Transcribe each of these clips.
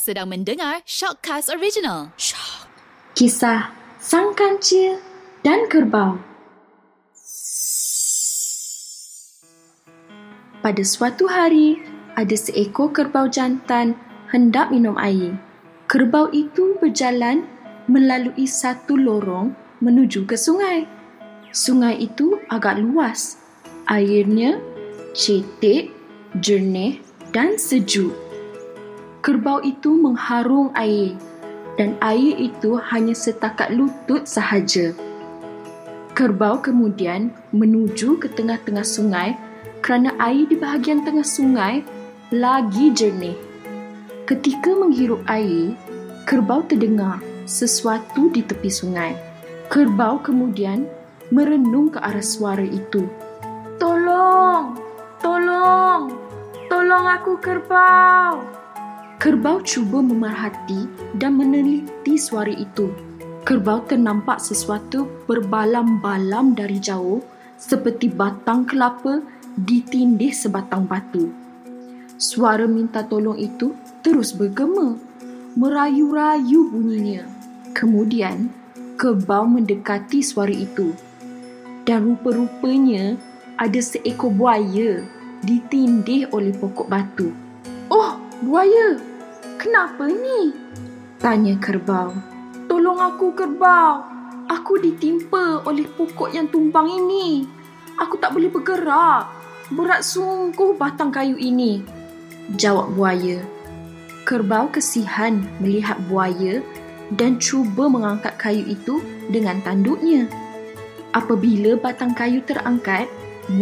Sedang mendengar Shockcast Original. Shock. Kisah Sang Kancil dan Kerbau Pada suatu hari, ada seekor kerbau jantan hendak minum air. Kerbau itu berjalan melalui satu lorong menuju ke sungai. Sungai itu agak luas. Airnya cetek, jernih dan sejuk. Kerbau itu mengharung air dan air itu hanya setakat lutut sahaja. Kerbau kemudian menuju ke tengah-tengah sungai kerana air di bahagian tengah sungai lagi jernih. Ketika menghirup air, kerbau terdengar sesuatu di tepi sungai. Kerbau kemudian merenung ke arah suara itu. Tolong! Tolong! Tolong aku kerbau! Kerbau cuba memerhati dan meneliti suara itu. Kerbau ternampak sesuatu berbalam-balam dari jauh seperti batang kelapa ditindih sebatang batu. Suara minta tolong itu terus bergema, merayu-rayu bunyinya. Kemudian, kerbau mendekati suara itu. Dan rupa-rupanya ada seekor buaya ditindih oleh pokok batu. Oh, buaya! Kenapa ni? Tanya kerbau. Tolong aku kerbau. Aku ditimpa oleh pokok yang tumbang ini. Aku tak boleh bergerak. Berat sungguh batang kayu ini. Jawab buaya. Kerbau kesihan melihat buaya dan cuba mengangkat kayu itu dengan tanduknya. Apabila batang kayu terangkat,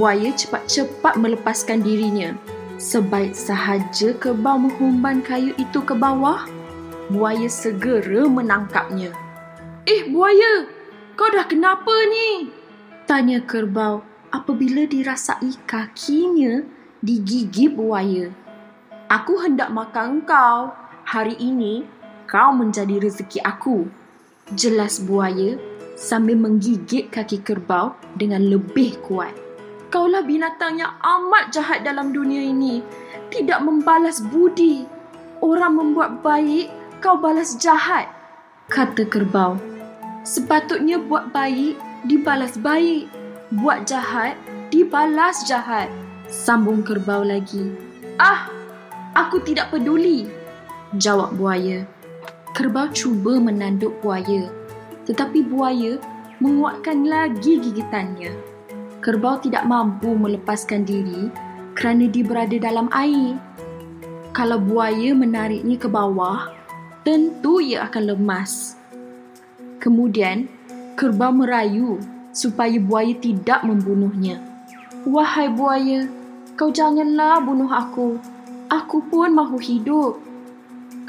buaya cepat-cepat melepaskan dirinya. Sebaik sahaja kerbau menghumban kayu itu ke bawah, buaya segera menangkapnya. Eh, buaya! Kau dah kenapa ni? Tanya kerbau apabila dirasai kakinya digigit buaya. Aku hendak makan kau. Hari ini, kau menjadi rezeki aku. Jelas buaya sambil menggigit kaki kerbau dengan lebih kuat. Kaulah binatang yang amat jahat dalam dunia ini. Tidak membalas budi. Orang membuat baik, kau balas jahat. Kata kerbau. Sepatutnya buat baik, dibalas baik. Buat jahat, dibalas jahat. Sambung kerbau lagi. Ah, aku tidak peduli. Jawab buaya. Kerbau cuba menanduk buaya. Tetapi buaya menguatkan lagi gigitannya kerbau tidak mampu melepaskan diri kerana dia berada dalam air. Kalau buaya menariknya ke bawah, tentu ia akan lemas. Kemudian, kerbau merayu supaya buaya tidak membunuhnya. Wahai buaya, kau janganlah bunuh aku. Aku pun mahu hidup.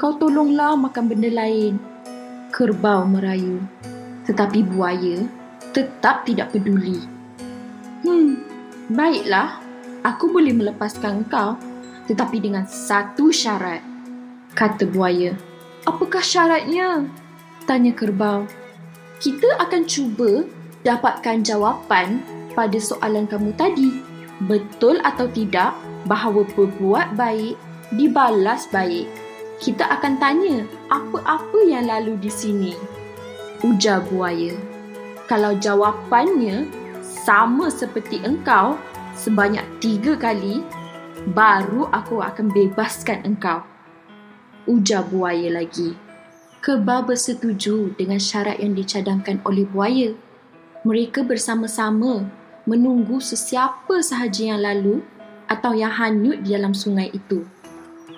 Kau tolonglah makan benda lain. Kerbau merayu. Tetapi buaya tetap tidak peduli. Hmm, baiklah. Aku boleh melepaskan kau tetapi dengan satu syarat. Kata buaya. Apakah syaratnya? Tanya kerbau. Kita akan cuba dapatkan jawapan pada soalan kamu tadi. Betul atau tidak bahawa berbuat baik dibalas baik. Kita akan tanya apa-apa yang lalu di sini. Ujar buaya. Kalau jawapannya sama seperti engkau sebanyak tiga kali, baru aku akan bebaskan engkau. Ujar buaya lagi. Kerbau bersetuju dengan syarat yang dicadangkan oleh buaya. Mereka bersama-sama menunggu sesiapa sahaja yang lalu atau yang hanyut di dalam sungai itu.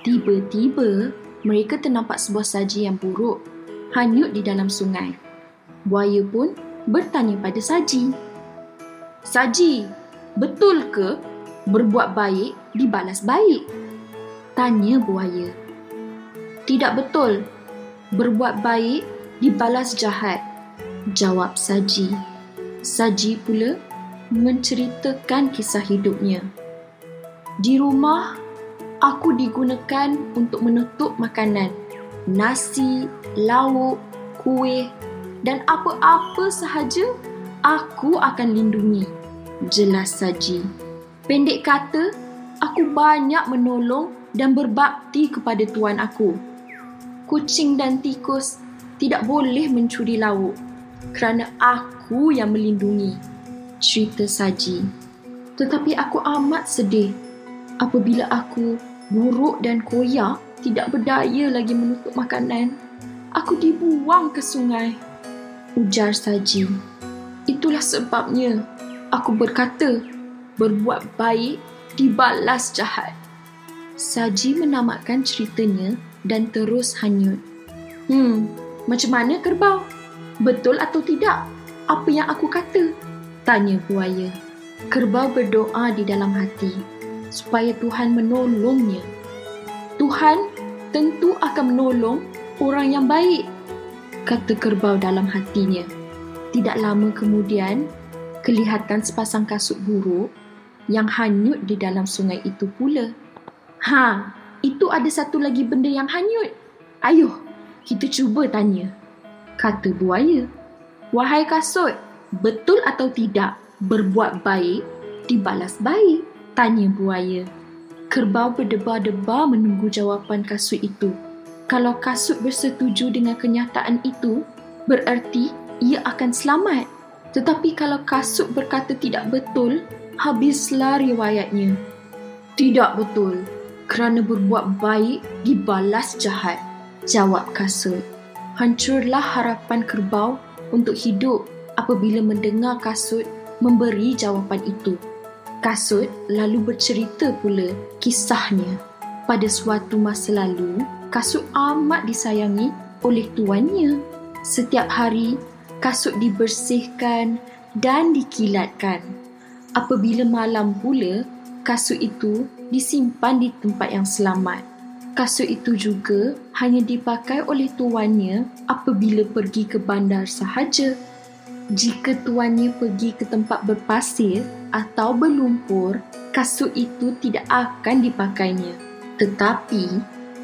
Tiba-tiba, mereka ternampak sebuah saji yang buruk hanyut di dalam sungai. Buaya pun bertanya pada saji. Saji, betul ke berbuat baik dibalas baik? Tanya buaya. Tidak betul. Berbuat baik dibalas jahat. Jawab Saji. Saji pula menceritakan kisah hidupnya. Di rumah, aku digunakan untuk menutup makanan. Nasi, lauk, kuih dan apa-apa sahaja aku akan lindungi. Jelas saji. Pendek kata, aku banyak menolong dan berbakti kepada tuan aku. kucing dan tikus tidak boleh mencuri lauk kerana aku yang melindungi. Cerita Saji. Tetapi aku amat sedih apabila aku buruk dan koyak tidak berdaya lagi menutup makanan. Aku dibuang ke sungai. Ujar Saji. Itulah sebabnya aku berkata berbuat baik dibalas jahat. Saji menamatkan ceritanya dan terus hanyut. Hmm, macam mana kerbau? Betul atau tidak? Apa yang aku kata? Tanya buaya. Kerbau berdoa di dalam hati supaya Tuhan menolongnya. Tuhan tentu akan menolong orang yang baik, kata kerbau dalam hatinya. Tidak lama kemudian, kelihatan sepasang kasut buruk yang hanyut di dalam sungai itu pula. Ha, itu ada satu lagi benda yang hanyut. Ayuh, kita cuba tanya. Kata buaya. Wahai kasut, betul atau tidak berbuat baik dibalas baik? Tanya buaya. Kerbau berdebar-debar menunggu jawapan kasut itu. Kalau kasut bersetuju dengan kenyataan itu, bererti ia akan selamat. Tetapi kalau kasut berkata tidak betul, habislah riwayatnya. Tidak betul kerana berbuat baik dibalas jahat. Jawab kasut. Hancurlah harapan kerbau untuk hidup apabila mendengar kasut memberi jawapan itu. Kasut lalu bercerita pula kisahnya. Pada suatu masa lalu, kasut amat disayangi oleh tuannya. Setiap hari, kasut dibersihkan dan dikilatkan. Apabila malam pula, kasut itu disimpan di tempat yang selamat. Kasut itu juga hanya dipakai oleh tuannya apabila pergi ke bandar sahaja. Jika tuannya pergi ke tempat berpasir atau berlumpur, kasut itu tidak akan dipakainya. Tetapi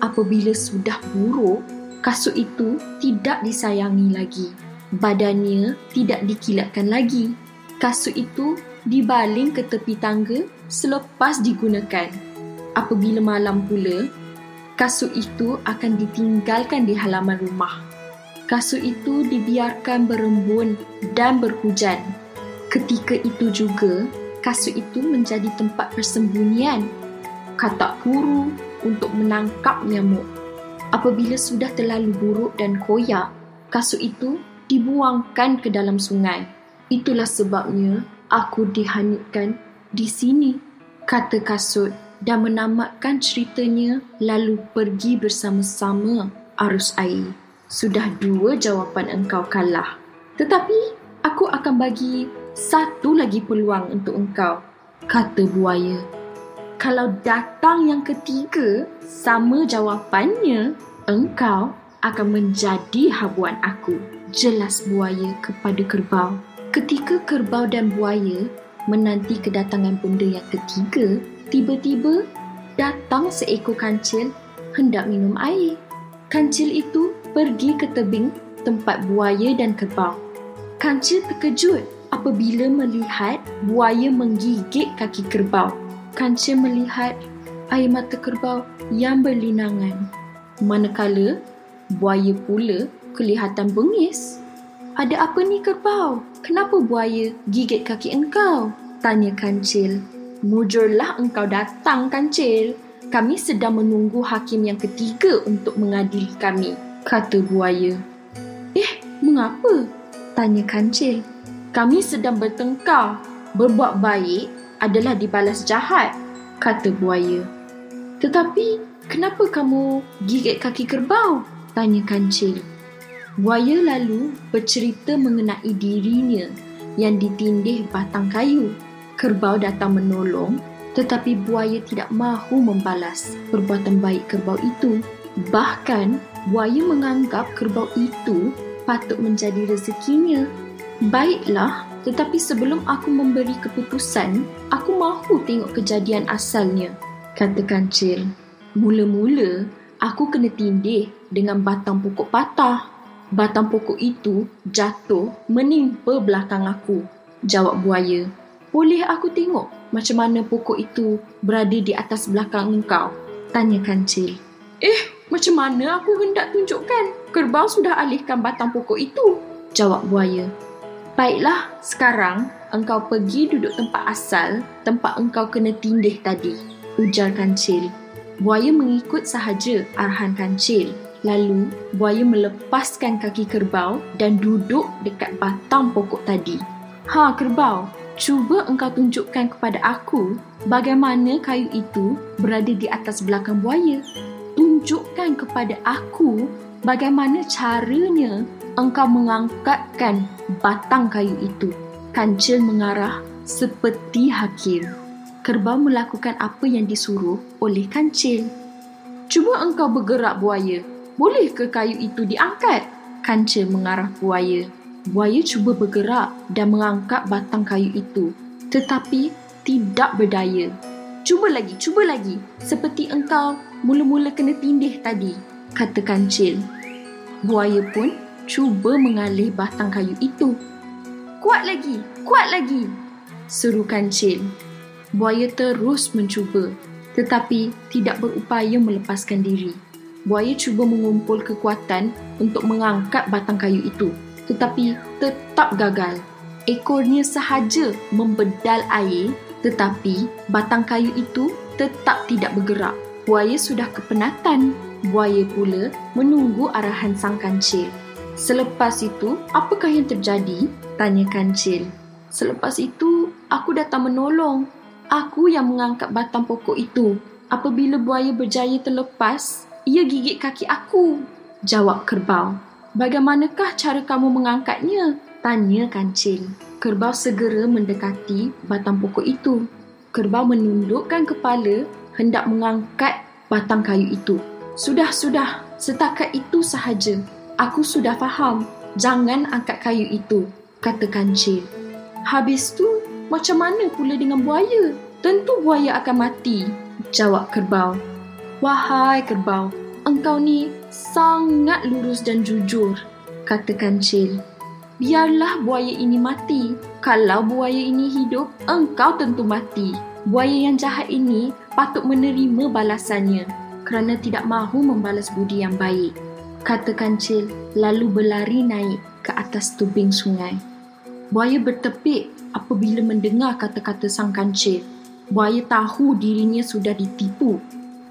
apabila sudah buruk, kasut itu tidak disayangi lagi. Badannya tidak dikilatkan lagi. Kasut itu dibaling ke tepi tangga selepas digunakan. Apabila malam pula, kasut itu akan ditinggalkan di halaman rumah. Kasut itu dibiarkan berembun dan berhujan. Ketika itu juga, kasut itu menjadi tempat persembunyian katak kuru untuk menangkap nyamuk. Apabila sudah terlalu buruk dan koyak, kasut itu dibuangkan ke dalam sungai. Itulah sebabnya aku dihanyutkan di sini, kata kasut dan menamatkan ceritanya lalu pergi bersama-sama arus air. Sudah dua jawapan engkau kalah. Tetapi aku akan bagi satu lagi peluang untuk engkau, kata buaya. Kalau datang yang ketiga sama jawapannya, engkau akan menjadi habuan aku. Jelas buaya kepada kerbau. Ketika kerbau dan buaya menanti kedatangan benda yang ketiga, tiba-tiba datang seekor kancil hendak minum air. Kancil itu pergi ke tebing tempat buaya dan kerbau. Kancil terkejut apabila melihat buaya menggigit kaki kerbau. Kancil melihat air mata kerbau yang berlinangan. Manakala buaya pula kelihatan bengis. Ada apa ni kerbau? Kenapa buaya gigit kaki engkau? Tanya kancil. Mujurlah engkau datang kancil. Kami sedang menunggu hakim yang ketiga untuk mengadili kami. Kata buaya. Eh, mengapa? Tanya kancil. Kami sedang bertengkar. Berbuat baik adalah dibalas jahat. Kata buaya. Tetapi, kenapa kamu gigit kaki kerbau? Tanya kancil. Buaya lalu bercerita mengenai dirinya yang ditindih batang kayu. Kerbau datang menolong tetapi buaya tidak mahu membalas perbuatan baik kerbau itu. Bahkan, buaya menganggap kerbau itu patut menjadi rezekinya. Baiklah, tetapi sebelum aku memberi keputusan, aku mahu tengok kejadian asalnya, kata kancil. Mula-mula, aku kena tindih dengan batang pokok patah batang pokok itu jatuh menimpa belakang aku. Jawab buaya. Boleh aku tengok macam mana pokok itu berada di atas belakang engkau? Tanya kancil. Eh, Macam mana aku hendak tunjukkan? Kerbau sudah alihkan batang pokok itu. Jawab buaya. Baiklah, sekarang engkau pergi duduk tempat asal, tempat engkau kena tindih tadi. Ujar kancil. Buaya mengikut sahaja arahan kancil. Lalu, buaya melepaskan kaki kerbau dan duduk dekat batang pokok tadi. Ha, kerbau, cuba engkau tunjukkan kepada aku bagaimana kayu itu berada di atas belakang buaya tunjukkan kepada aku bagaimana caranya engkau mengangkatkan batang kayu itu. Kancil mengarah seperti hakim. Kerbau melakukan apa yang disuruh oleh kancil. Cuba engkau bergerak buaya. Boleh ke kayu itu diangkat? Kancil mengarah buaya. Buaya cuba bergerak dan mengangkat batang kayu itu. Tetapi tidak berdaya. Cuba lagi, cuba lagi. Seperti engkau mula-mula kena tindih tadi, kata kancil. Buaya pun cuba mengalih batang kayu itu. Kuat lagi, kuat lagi, seru kancil. Buaya terus mencuba tetapi tidak berupaya melepaskan diri. Buaya cuba mengumpul kekuatan untuk mengangkat batang kayu itu tetapi tetap gagal. Ekornya sahaja membedal air tetapi batang kayu itu tetap tidak bergerak. Buaya sudah kepenatan. Buaya pula menunggu arahan sang kancil. Selepas itu, apakah yang terjadi? Tanya kancil. Selepas itu, aku datang menolong. Aku yang mengangkat batang pokok itu. Apabila buaya berjaya terlepas, ia gigit kaki aku. Jawab kerbau. Bagaimanakah cara kamu mengangkatnya? Tanya kancil. Kerbau segera mendekati batang pokok itu. Kerbau menundukkan kepala hendak mengangkat batang kayu itu. Sudah, sudah. Setakat itu sahaja. Aku sudah faham. Jangan angkat kayu itu, kata kancil. Habis tu, macam mana pula dengan buaya? Tentu buaya akan mati, jawab kerbau. Wahai kerbau, engkau ni sangat lurus dan jujur, kata kancil biarlah buaya ini mati. Kalau buaya ini hidup, engkau tentu mati. Buaya yang jahat ini patut menerima balasannya kerana tidak mahu membalas budi yang baik. Kata kancil lalu berlari naik ke atas tubing sungai. Buaya bertepik apabila mendengar kata-kata sang kancil. Buaya tahu dirinya sudah ditipu.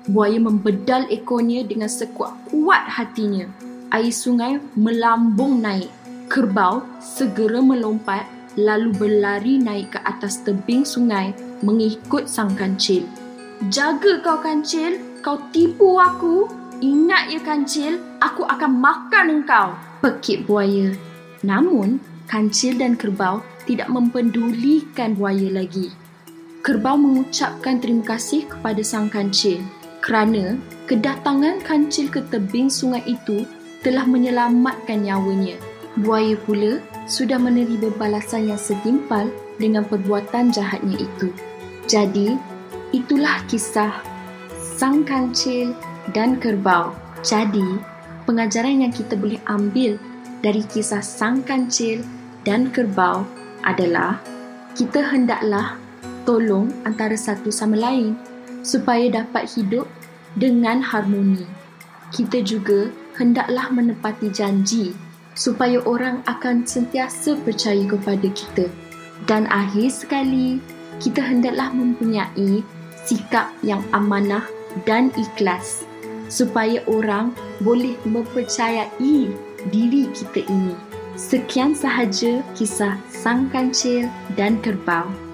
Buaya membedal ekornya dengan sekuat-kuat hatinya. Air sungai melambung naik kerbau segera melompat lalu berlari naik ke atas tebing sungai mengikut sang kancil. Jaga kau kancil, kau tipu aku. Ingat ya kancil, aku akan makan engkau. Pekik buaya. Namun, kancil dan kerbau tidak mempedulikan buaya lagi. Kerbau mengucapkan terima kasih kepada sang kancil kerana kedatangan kancil ke tebing sungai itu telah menyelamatkan nyawanya. Buaya pula sudah menerima balasan yang setimpal dengan perbuatan jahatnya itu. Jadi, itulah kisah Sang Kancil dan Kerbau. Jadi, pengajaran yang kita boleh ambil dari kisah Sang Kancil dan Kerbau adalah kita hendaklah tolong antara satu sama lain supaya dapat hidup dengan harmoni. Kita juga hendaklah menepati janji supaya orang akan sentiasa percaya kepada kita. Dan akhir sekali, kita hendaklah mempunyai sikap yang amanah dan ikhlas supaya orang boleh mempercayai diri kita ini. Sekian sahaja kisah Sang Kancil dan Kerbau.